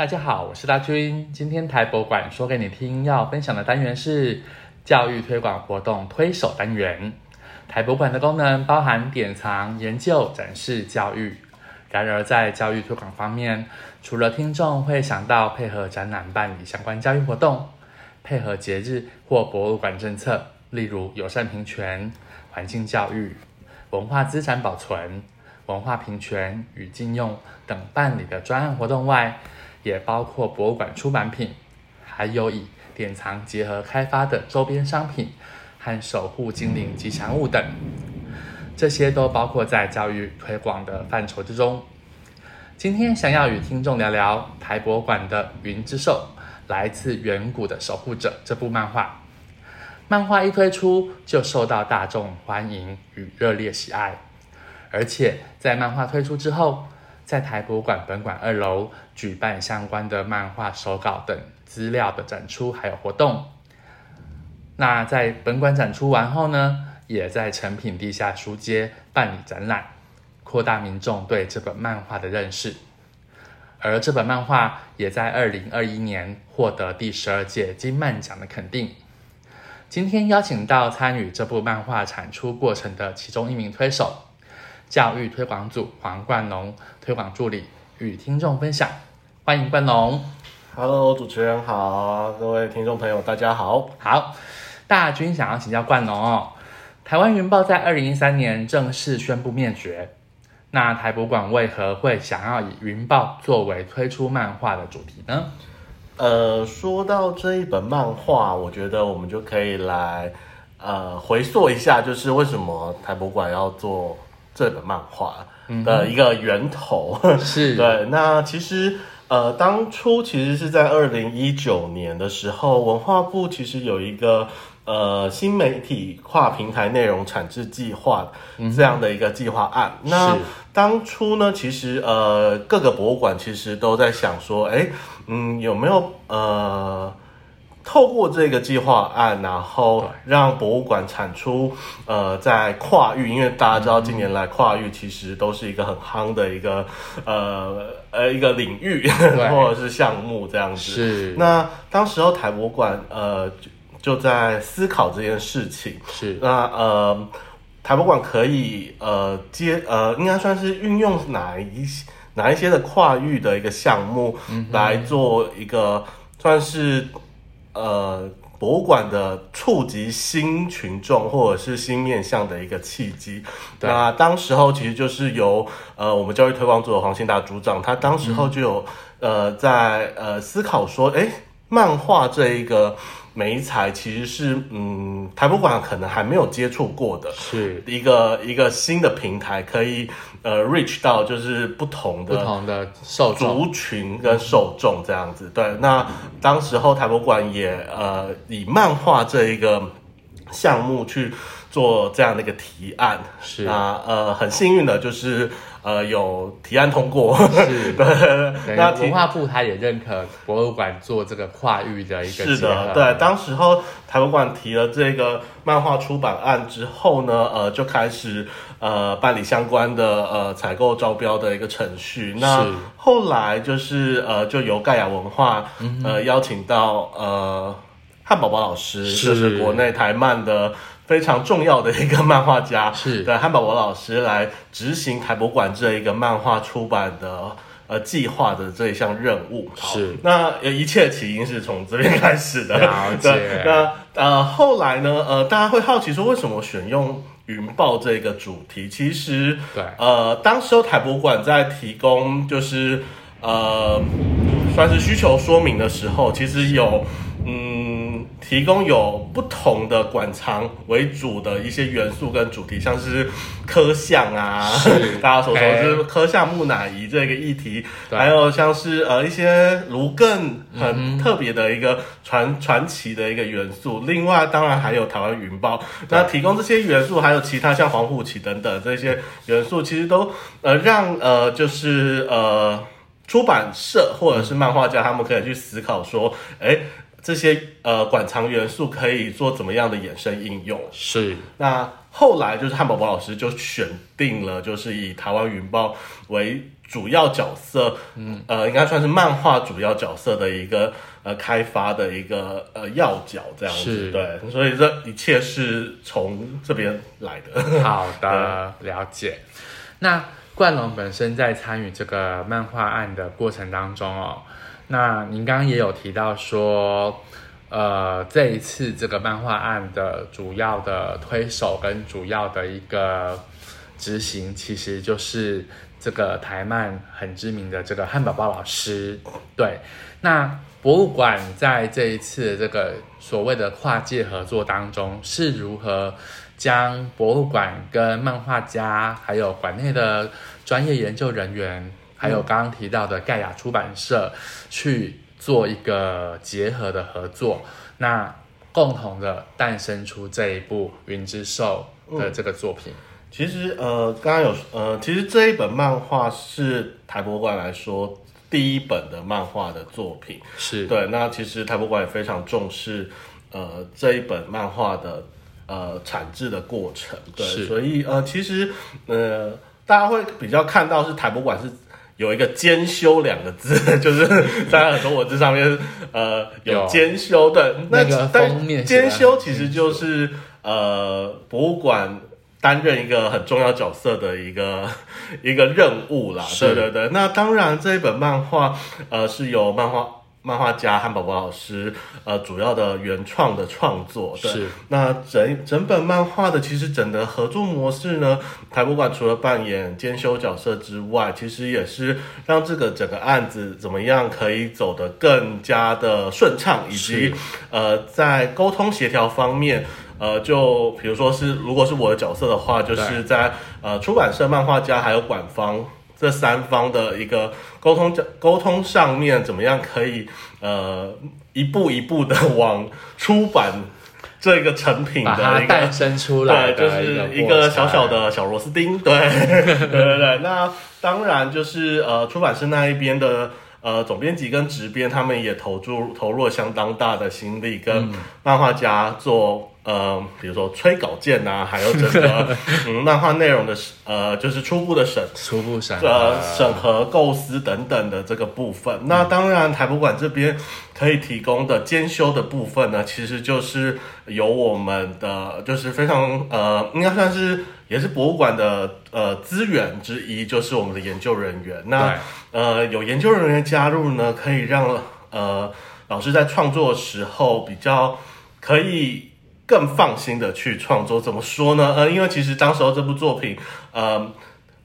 大家好，我是大军。今天台博馆说给你听，要分享的单元是教育推广活动推手单元。台博馆的功能包含典藏、研究、展示、教育。然而，在教育推广方面，除了听众会想到配合展览办理相关教育活动，配合节日或博物馆政策，例如友善平权、环境教育、文化资产保存、文化平权与禁用等办理的专案活动外，也包括博物馆出版品，还有以典藏结合开发的周边商品和守护精灵吉祥物等，这些都包括在教育推广的范畴之中。今天想要与听众聊聊台博物馆的《云之兽：来自远古的守护者》这部漫画。漫画一推出就受到大众欢迎与热烈喜爱，而且在漫画推出之后，在台博馆本馆二楼举办相关的漫画手稿等资料的展出，还有活动。那在本馆展出完后呢，也在诚品地下书街办理展览，扩大民众对这本漫画的认识。而这本漫画也在二零二一年获得第十二届金漫奖的肯定。今天邀请到参与这部漫画产出过程的其中一名推手。教育推广组黄冠龙推广助理与听众分享，欢迎冠龙。Hello，主持人好，各位听众朋友大家好。好，大军想要请教冠龙哦，台湾云豹在二零一三年正式宣布灭绝，那台博馆为何会想要以云豹作为推出漫画的主题呢？呃，说到这一本漫画，我觉得我们就可以来呃回溯一下，就是为什么台博馆要做。这本漫画的一个源头、嗯、是 对。那其实呃，当初其实是在二零一九年的时候，文化部其实有一个呃新媒体跨平台内容产制计划这样的一个计划案。嗯、那当初呢，其实呃各个博物馆其实都在想说，哎，嗯，有没有呃。透过这个计划案，然后让博物馆产出，呃，在跨域，因为大家知道近年来跨域其实都是一个很夯的一个，呃呃一个领域 或者是项目这样子。是。那当时候台博馆呃就，就在思考这件事情。是。那呃台博馆可以呃接呃应该算是运用哪一些哪一些的跨域的一个项目来做一个算是。呃，博物馆的触及新群众或者是新面向的一个契机。那当时候其实就是由呃我们教育推广组的黄信达组长，他当时候就有、嗯、呃在呃思考说，哎，漫画这一个媒材其实是嗯台博馆可能还没有接触过的，是一个一个新的平台可以。呃，reach 到就是不同的不同的受族群跟受众这样子。嗯、对，那当时候台博馆也呃以漫画这一个项目去做这样的一个提案。是啊，呃，很幸运的就是呃有提案通过。是，对。那文化部他也认可博物馆做这个跨域的一个。是的，对。当时候台博馆提了这个漫画出版案之后呢，呃，就开始。呃，办理相关的呃采购招标的一个程序。那后来就是呃，就由盖亚文化呃邀请到呃汉堡包老师，是就是国内台漫的非常重要的一个漫画家，是对汉堡王老师来执行台博馆这一个漫画出版的呃计划的这一项任务。是，那一切起因是从这边开始的。了解。那呃后来呢，呃大家会好奇说，为什么选用？云豹这个主题，其实对，呃，当时候台博馆在提供就是呃，算是需求说明的时候，其实有嗯。提供有不同的馆藏为主的一些元素跟主题，像是科象啊，大家所说就是科象木乃伊这个议题，还有像是呃一些卢更很特别的一个传传奇的一个元素。另外，当然还有台湾云豹，那提供这些元素，还有其他像黄虎旗等等这些元素，其实都呃让呃就是呃出版社或者是漫画家他们可以去思考说，哎。这些呃馆藏元素可以做怎么样的衍生应用？是。那后来就是汉堡包老师就选定了，就是以台湾云豹为主要角色，嗯，呃，应该算是漫画主要角色的一个呃开发的一个呃要角这样子，是对，所以这一切是从这边来的。好的，了解。那冠龙本身在参与这个漫画案的过程当中哦，那您刚刚也有提到说，呃，这一次这个漫画案的主要的推手跟主要的一个执行，其实就是这个台漫很知名的这个汉堡包老师。对，那博物馆在这一次这个所谓的跨界合作当中，是如何将博物馆跟漫画家，还有馆内的专业研究人员，还有刚刚提到的盖亚出版社去。做一个结合的合作，那共同的诞生出这一部《云之兽》的这个作品。嗯、其实，呃，刚刚有，呃，其实这一本漫画是台博馆来说第一本的漫画的作品。是对。那其实台博馆也非常重视，呃，这一本漫画的呃产制的过程。对。所以，呃，其实，呃，大家会比较看到是台博馆是。有一个兼修两个字，就是在很多文字上面，呃，有兼修的。那但兼修其实就是呃，博物馆担任一个很重要角色的一个 一个任务啦。对对对。那当然，这一本漫画，呃，是由漫画。漫画家汉堡包老师，呃，主要的原创的创作，对，是。那整整本漫画的其实整个合作模式呢，台博馆除了扮演兼修角色之外，其实也是让这个整个案子怎么样可以走得更加的顺畅，以及呃，在沟通协调方面，呃，就比如说是如果是我的角色的话，就是在呃出版社、漫画家还有馆方。这三方的一个沟通，沟通上面怎么样可以呃一步一步的往出版这个成品的一个诞生出来，对，就是一个小小的小螺丝钉，对对对对。那当然就是呃出版社那一边的呃总编辑跟执编他们也投注投入了相当大的心力，跟漫画家做。呃，比如说催稿件啊，还有整个 嗯漫画内容的呃，就是初步的审初步审呃审核构思等等的这个部分。嗯、那当然，台博馆这边可以提供的兼修的部分呢，其实就是有我们的就是非常呃，应该算是也是博物馆的呃资源之一，就是我们的研究人员。那呃有研究人员加入呢，可以让呃老师在创作的时候比较可以。更放心的去创作，怎么说呢？呃，因为其实当时候这部作品，呃，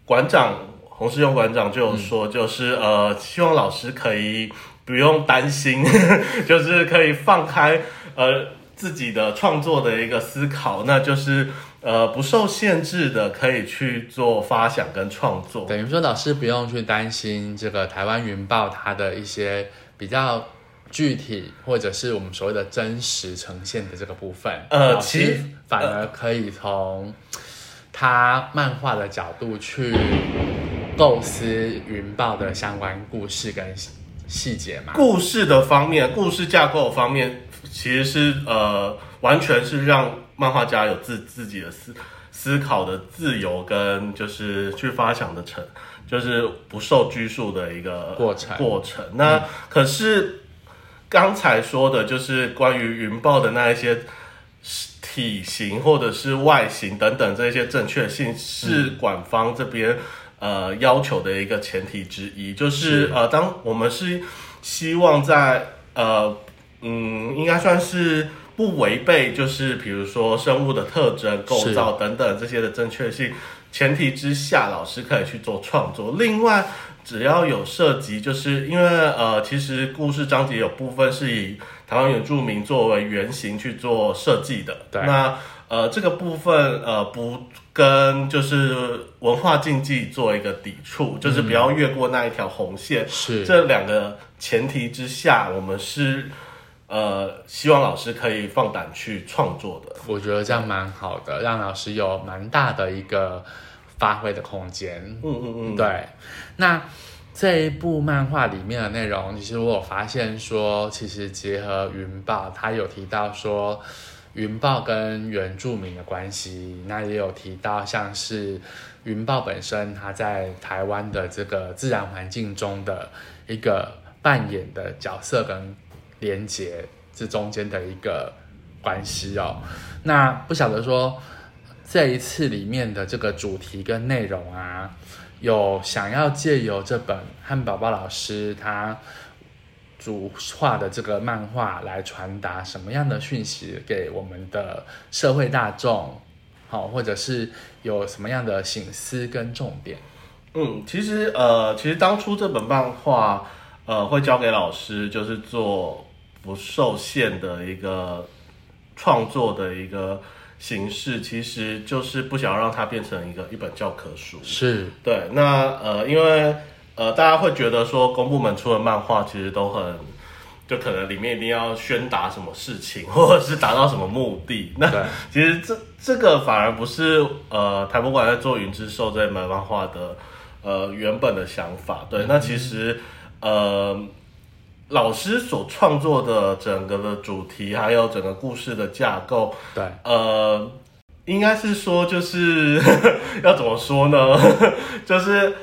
馆长洪世勇馆长就有说，就是、嗯、呃，希望老师可以不用担心，就是可以放开呃自己的创作的一个思考，那就是呃不受限制的可以去做发想跟创作。等于说，老师不用去担心这个台湾云豹它的一些比较。具体或者是我们所谓的真实呈现的这个部分，呃，其实反而可以从他漫画的角度去构思云豹的相关故事跟细节嘛。故事的方面，故事架构方面，其实是呃，完全是让漫画家有自自己的思思考的自由，跟就是去发想的成，就是不受拘束的一个过程过程。那、嗯、可是。刚才说的就是关于云豹的那一些体型或者是外形等等这些正确性，是馆方这边呃要求的一个前提之一。就是呃，当我们是希望在呃嗯，应该算是不违背，就是比如说生物的特征、构造等等这些的正确性前提之下，老师可以去做创作。另外。只要有涉及，就是因为呃，其实故事章节有部分是以台湾原住民作为原型去做设计的。对。那呃，这个部分呃，不跟就是文化禁忌做一个抵触，就是不要越过那一条红线。是、嗯。这两个前提之下，我们是呃，希望老师可以放胆去创作的。我觉得这样蛮好的，让老师有蛮大的一个。发挥的空间，嗯嗯嗯，对。那这一部漫画里面的内容，其实我有发现说，其实结合云豹，他有提到说，云豹跟原住民的关系，那也有提到像是云豹本身它在台湾的这个自然环境中的一个扮演的角色跟连结这中间的一个关系哦。那不晓得说这一次里面的这个主题跟内容啊，有想要借由这本汉堡包老师他。主画的这个漫画来传达什么样的讯息给我们的社会大众，好，或者是有什么样的醒思跟重点？嗯，其实呃，其实当初这本漫画呃会交给老师，就是做不受限的一个创作的一个形式，其实就是不想让它变成一个一本教科书。是对，那呃，因为。呃，大家会觉得说公部门出的漫画其实都很，就可能里面一定要宣达什么事情，或者是达到什么目的。那其实这这个反而不是呃台博馆在做《云之兽》这一本漫画的呃原本的想法。对，那其实呃老师所创作的整个的主题，还有整个故事的架构，对，呃，应该是说就是 要怎么说呢？就是。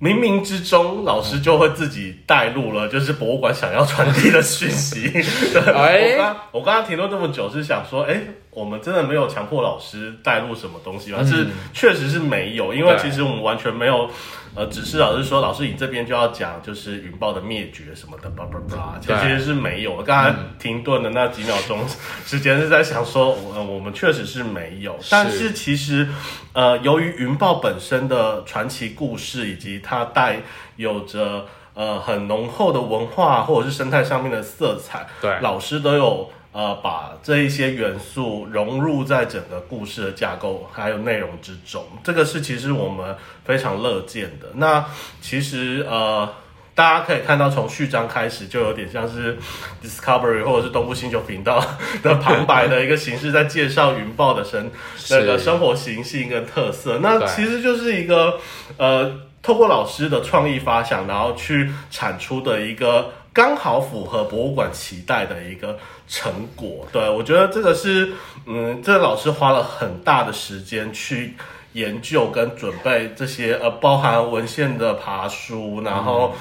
冥冥之中，老师就会自己带入了，就是博物馆想要传递的讯息。对，我刚我刚刚停顿这么久，是想说，哎，我们真的没有强迫老师带入什么东西吗？但是确实是没有，因为其实我们完全没有。呃，只是老师说，老师你这边就要讲，就是云豹的灭绝什么的，叭叭叭，其实是没有。刚才停顿的那几秒钟时间是在想说，我我们确实是没有。但是其实，呃，由于云豹本身的传奇故事，以及它带有着呃很浓厚的文化或者是生态上面的色彩，对，老师都有。呃，把这一些元素融入在整个故事的架构还有内容之中，这个是其实我们非常乐见的。那其实呃，大家可以看到，从序章开始就有点像是 Discovery 或者是东部星球频道的旁白的一个形式，在介绍云豹的生那个生活习性跟特色。那其实就是一个呃，透过老师的创意发想，然后去产出的一个。刚好符合博物馆期待的一个成果，对，我觉得这个是，嗯，这个老师花了很大的时间去研究跟准备这些，呃，包含文献的爬书，然后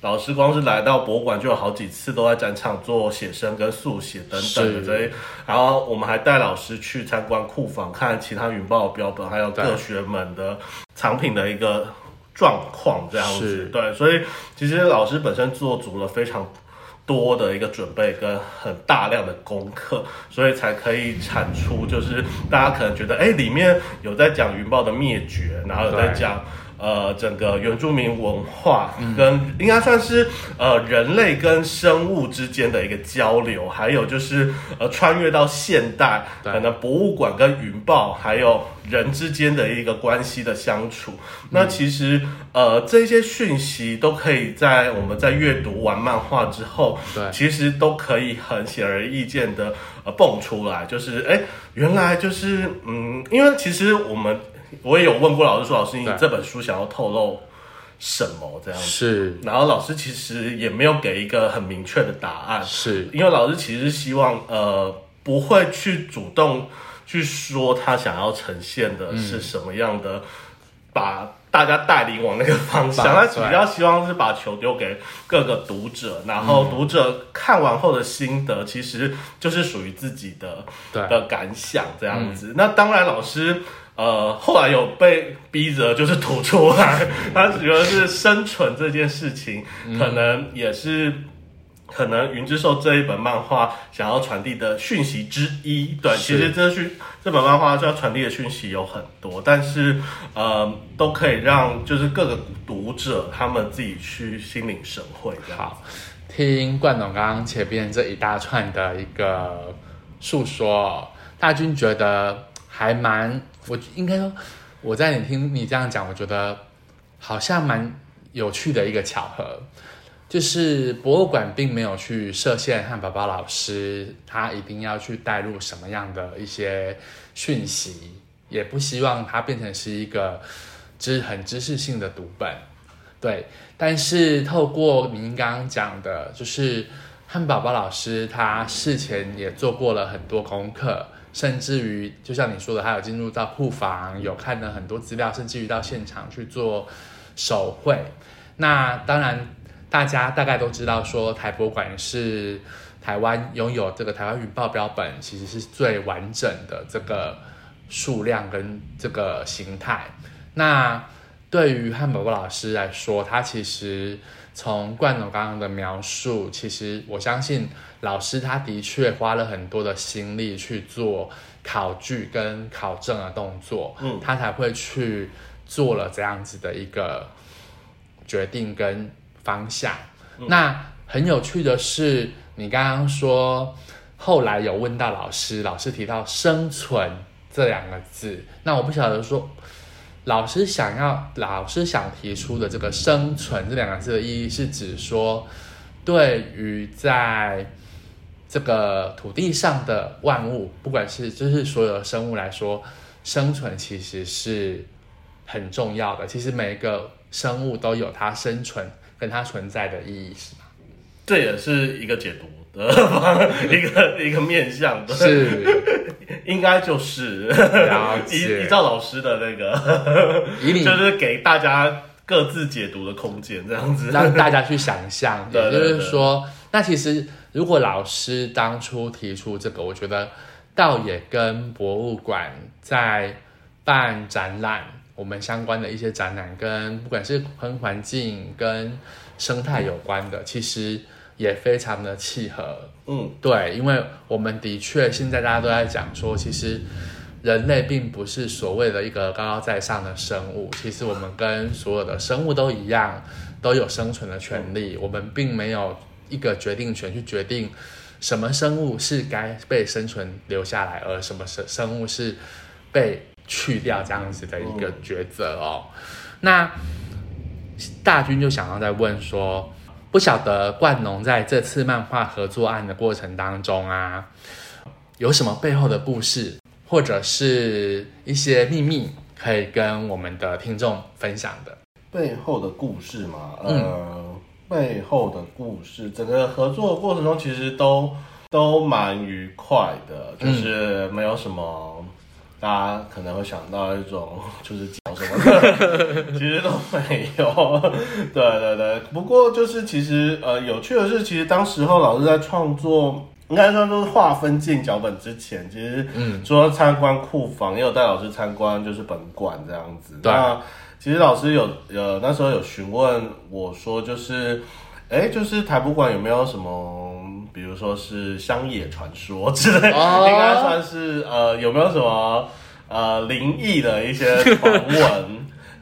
老师光是来到博物馆就有好几次都在展场做写生跟速写等等的这些，然后我们还带老师去参观库房，看其他云豹的标本，还有各学门的藏品的一个。状况这样子，对，所以其实老师本身做足了非常多的一个准备跟很大量的功课，所以才可以产出，就是大家可能觉得，哎，里面有在讲云豹的灭绝，然后有在讲。呃，整个原住民文化跟应该算是呃人类跟生物之间的一个交流，还有就是呃穿越到现代，可能博物馆跟云豹还有人之间的一个关系的相处。那其实呃这些讯息都可以在我们在阅读完漫画之后，对，其实都可以很显而易见的呃蹦出来，就是哎原来就是嗯，因为其实我们。我也有问过老师说，老师，你这本书想要透露什么？这样子。是，然后老师其实也没有给一个很明确的答案，是。因为老师其实希望呃不会去主动去说他想要呈现的是什么样的，嗯、把大家带领往那个方向，他比较希望是把球丢给各个读者，然后读者看完后的心得其实就是属于自己的的感想这样子。嗯、那当然老师。呃，后来有被逼着就是吐出来，他觉得是生存这件事情，可能也是可能《云之兽》这一本漫画想要传递的讯息之一。对，其实这讯这本漫画就要传递的讯息有很多，但是呃，都可以让就是各个读者他们自己去心领神会。好，听冠总刚刚前面这一大串的一个述说，大军觉得还蛮。我应该说，我在你听你这样讲，我觉得好像蛮有趣的一个巧合，就是博物馆并没有去设限汉堡包老师他一定要去带入什么样的一些讯息，也不希望它变成是一个知很知识性的读本，对。但是透过您刚刚讲的，就是汉堡包老师他事前也做过了很多功课，甚至于就像你说的，他有进入到库房，有看了很多资料，甚至于到现场去做手绘。那当然，大家大概都知道说，台博馆是台湾拥有这个台湾云豹标本，其实是最完整的这个数量跟这个形态。那对于汉堡包老师来说，他其实。从冠总刚刚的描述，其实我相信老师他的确花了很多的心力去做考据跟考证的动作，嗯，他才会去做了这样子的一个决定跟方向。嗯、那很有趣的是，你刚刚说后来有问到老师，老师提到生存这两个字，那我不晓得说。老师想要，老师想提出的这个“生存”这两个字的意义，是指说，对于在这个土地上的万物，不管是就是所有的生物来说，生存其实是很重要的。其实每一个生物都有它生存跟它存在的意义，是吗？这也是一个解读的。一个一个面向的是，应该就是依 依照老师的那个，就是给大家各自解读的空间，这样子让大家去想象。也就是说，那其实如果老师当初提出这个，我觉得倒也跟博物馆在办展览，我们相关的一些展览，跟不管是跟环境跟生态有关的，其实。也非常的契合，嗯，对，因为我们的确现在大家都在讲说，其实人类并不是所谓的一个高高在上的生物，其实我们跟所有的生物都一样，都有生存的权利，嗯，我们并没有一个决定权去决定什么生物是该被生存留下来，而什么生生物是被去掉这样子的一个抉择哦。嗯，那大军就想要再问说。不晓得冠农在这次漫画合作案的过程当中啊，有什么背后的故事，或者是一些秘密，可以跟我们的听众分享的？背后的故事嘛，嗯、呃，背后的故事，整个合作过程中其实都都蛮愉快的，就是没有什么。大家可能会想到一种 就是讲什么的，其实都没有。对对对，不过就是其实呃有趣的是，其实当时候老师在创作，应该说都是划分进脚本之前，其实嗯，除了参观库房，也有带老师参观就是本馆这样子。对。那其实老师有呃那时候有询问我说，就是哎，就是台博馆有没有什么？比如说是乡野传说之类，哦、应该算是呃有没有什么呃灵异的一些传闻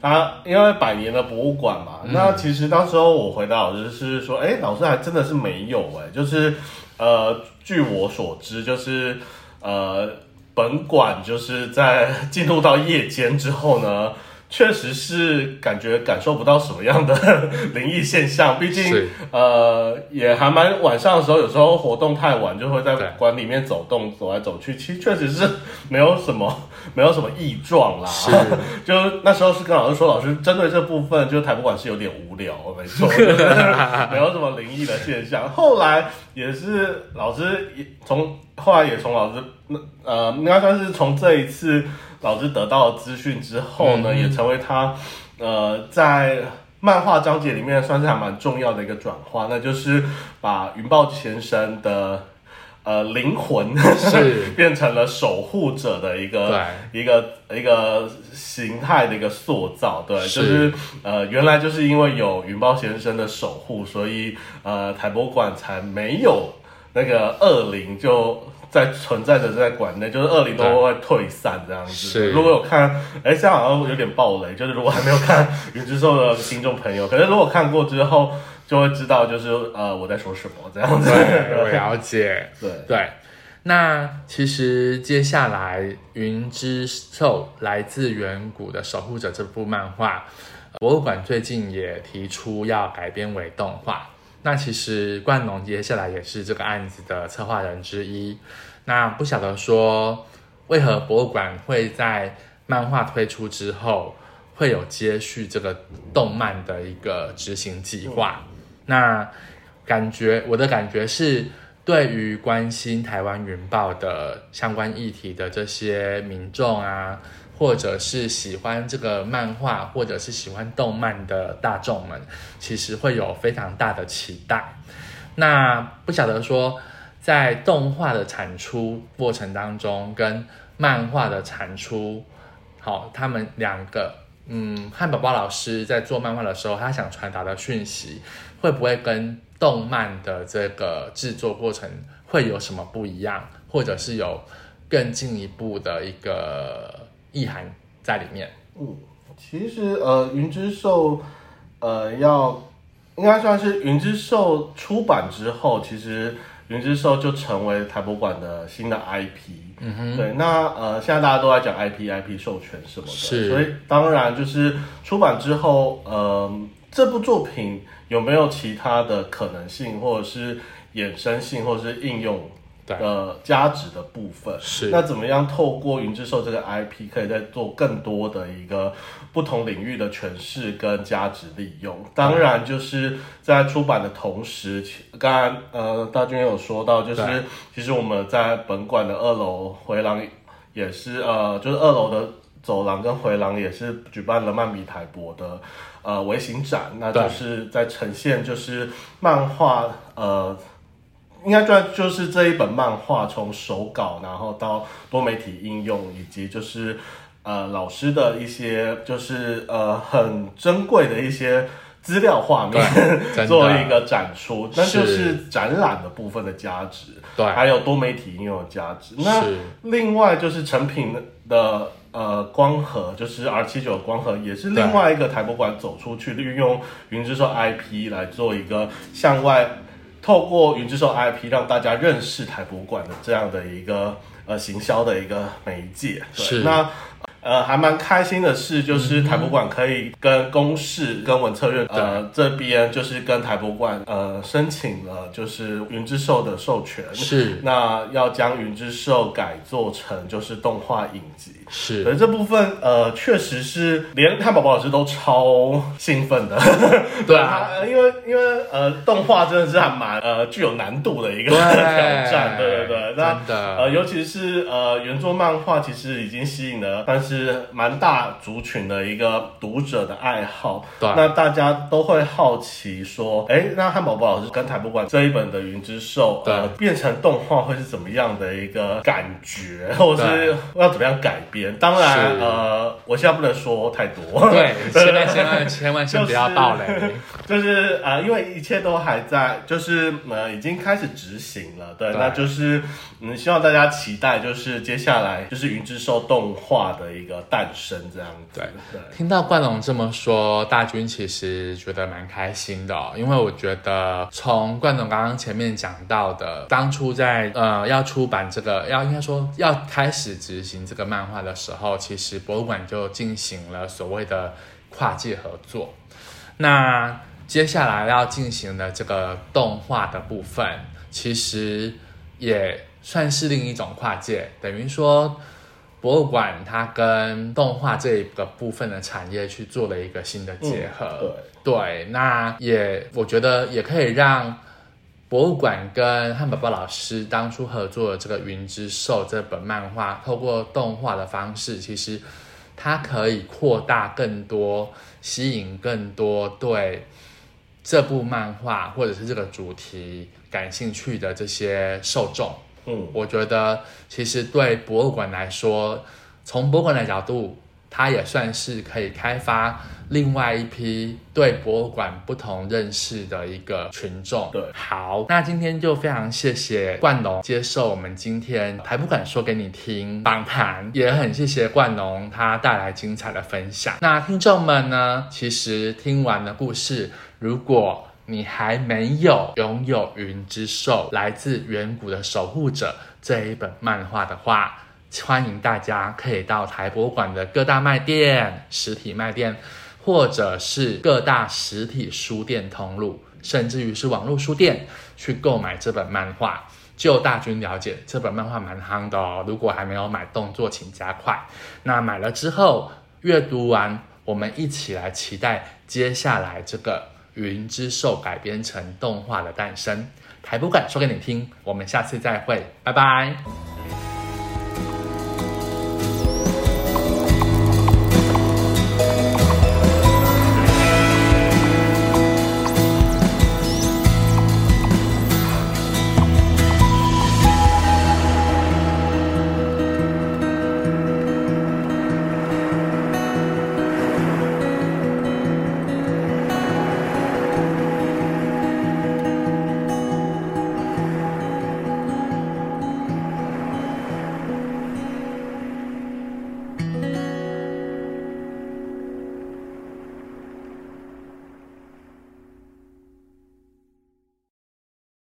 啊？因为百年的博物馆嘛，嗯、那其实当时候我回答老师是说，哎，老师还真的是没有哎，就是呃据我所知，就是呃本馆就是在进入到夜间之后呢。确实是感觉感受不到什么样的 灵异现象，毕竟呃也还蛮晚上的时候，有时候活动太晚就会在馆里面走动，走来走去，其实确实是没有什么 没有什么异状啦。是，就那时候是跟老师说，老师针对这部分，就台博馆是有点无聊，没错，没有什么灵异的现象。后来也是老师也从后来也从老师那呃应该算是从这一次。老师得到了资讯之后呢，嗯、也成为他，呃，在漫画章节里面算是还蛮重要的一个转化，那就是把云豹先生的，呃，灵魂是。变成了守护者的一个一个一个形态的一个塑造，对，是。就是呃，原来就是因为有云豹先生的守护，所以呃，台博馆才没有那个恶灵就。在存在着在馆内，就是恶灵都会退散这样子。是，如果有看，哎、欸，这样好像有点暴雷。就是如果还没有看《云之兽》的听众朋友，可是如果看过之后，就会知道就是呃我在说什么这样子。对，我了解。对对。那其实接下来《云之兽》来自远古的守护者这部漫画，博物馆最近也提出要改编为动画。那其实冠农接下来也是这个案子的策划人之一。那不晓得说，为何博物馆会在漫画推出之后，会有接续这个动漫的一个执行计划？那感觉我的感觉是，对于关心台湾云豹的相关议题的这些民众啊，或者是喜欢这个漫画，或者是喜欢动漫的大众们，其实会有非常大的期待。那不晓得说，在动画的产出过程当中，跟漫画的产出，好，他们两个，嗯，汉堡包老师在做漫画的时候，他想传达的讯息，会不会跟动漫的这个制作过程会有什么不一样，或者是有更进一步的一个意涵在里面？嗯，其实呃，云之兽呃要应该算是云之兽出版之后，其实云之兽就成为台博馆的新的 IP。嗯哼，对，那呃现在大家都在讲 IP，IP 授权什么的，是，所以当然就是出版之后，呃。这部作品有没有其他的可能性，或者是衍生性，或者是应用的价值的部分？是。那怎么样透过云之兽这个 IP，可以再做更多的一个不同领域的诠释跟价值利用？当然，就是在出版的同时，刚刚呃大军有说到，就是其实我们在本馆的二楼回廊也是呃，就是二楼的走廊跟回廊也是举办了曼比台博的。呃，微型展，那就是在呈现，就是漫画，呃，应该算就是这一本漫画从手稿，然后到多媒体应用，以及就是呃老师的一些，就是呃很珍贵的一些资料画面，做一个展出，那就是展览的部分的价值，对，还有多媒体应用的价值。那另外就是成品的。呃，光盒就是 R 七九光盒，也是另外一个台博馆走出去，运用云之兽 IP 来做一个向外，透过云之兽 IP 让大家认识台博馆的这样的一个呃行销的一个媒介。对，是那。呃，还蛮开心的是，就是台博馆可以跟公视、跟文策院呃这边，就是跟台博馆呃申请了，就是云之兽的授权，是。那要将云之兽改做成就是动画影集，是，所以这部分呃确实是连汉堡包老师都超兴奋的，对啊，因为因为呃动画真的是还蛮呃具有难度的一个 挑战，对对对，那呃尤其是呃原作漫画其实已经吸引了，但是。是蛮大族群的一个读者的爱好，对，那大家都会好奇说，哎，那汉堡包老师跟台博馆这一本的《云之兽》呃，变成动画会是怎么样的一个感觉，或者是要怎么样改编？当然，呃，我现在不能说太多，对，千万千万千万先不要爆雷，就是、就是、呃，因为一切都还在，就是呃，已经开始执行了，对，对。那就是嗯，希望大家期待，就是接下来就是《云之兽》动画的一个。一个诞生这样子，对，对，听到冠龙这么说，大军其实觉得蛮开心的哦，因为我觉得从冠龙刚刚前面讲到的，当初在呃要出版这个，要应该说要开始执行这个漫画的时候，其实博物馆就进行了所谓的跨界合作。那接下来要进行的这个动画的部分，其实也算是另一种跨界，等于说。博物馆它跟动画这一个部分的产业去做了一个新的结合，嗯、对对，那也我觉得也可以让博物馆跟汉堡包老师当初合作的这个《云之兽》这本漫画，透过动画的方式，其实它可以扩大更多，吸引更多对这部漫画或者是这个主题感兴趣的这些受众。嗯，我觉得其实对博物馆来说，从博物馆的角度，它也算是可以开发另外一批对博物馆不同认识的一个群众。对，好，那今天就非常谢谢冠龙接受我们今天台不敢说给你听访谈，也很谢谢冠龙他带来精彩的分享。那听众们呢，其实听完了故事，如果你还没有拥有《云之兽：来自远古的守护者》这一本漫画的话，欢迎大家可以到台博馆的各大卖店、实体卖店，或者是各大实体书店通路，甚至于是网络书店去购买这本漫画。就大军了解，这本漫画蛮夯的哦。如果还没有买，动作请加快。那买了之后，阅读完，我们一起来期待接下来这个。云之兽》改编成动画的诞生。台博馆说给你听，我们下次再会，拜拜。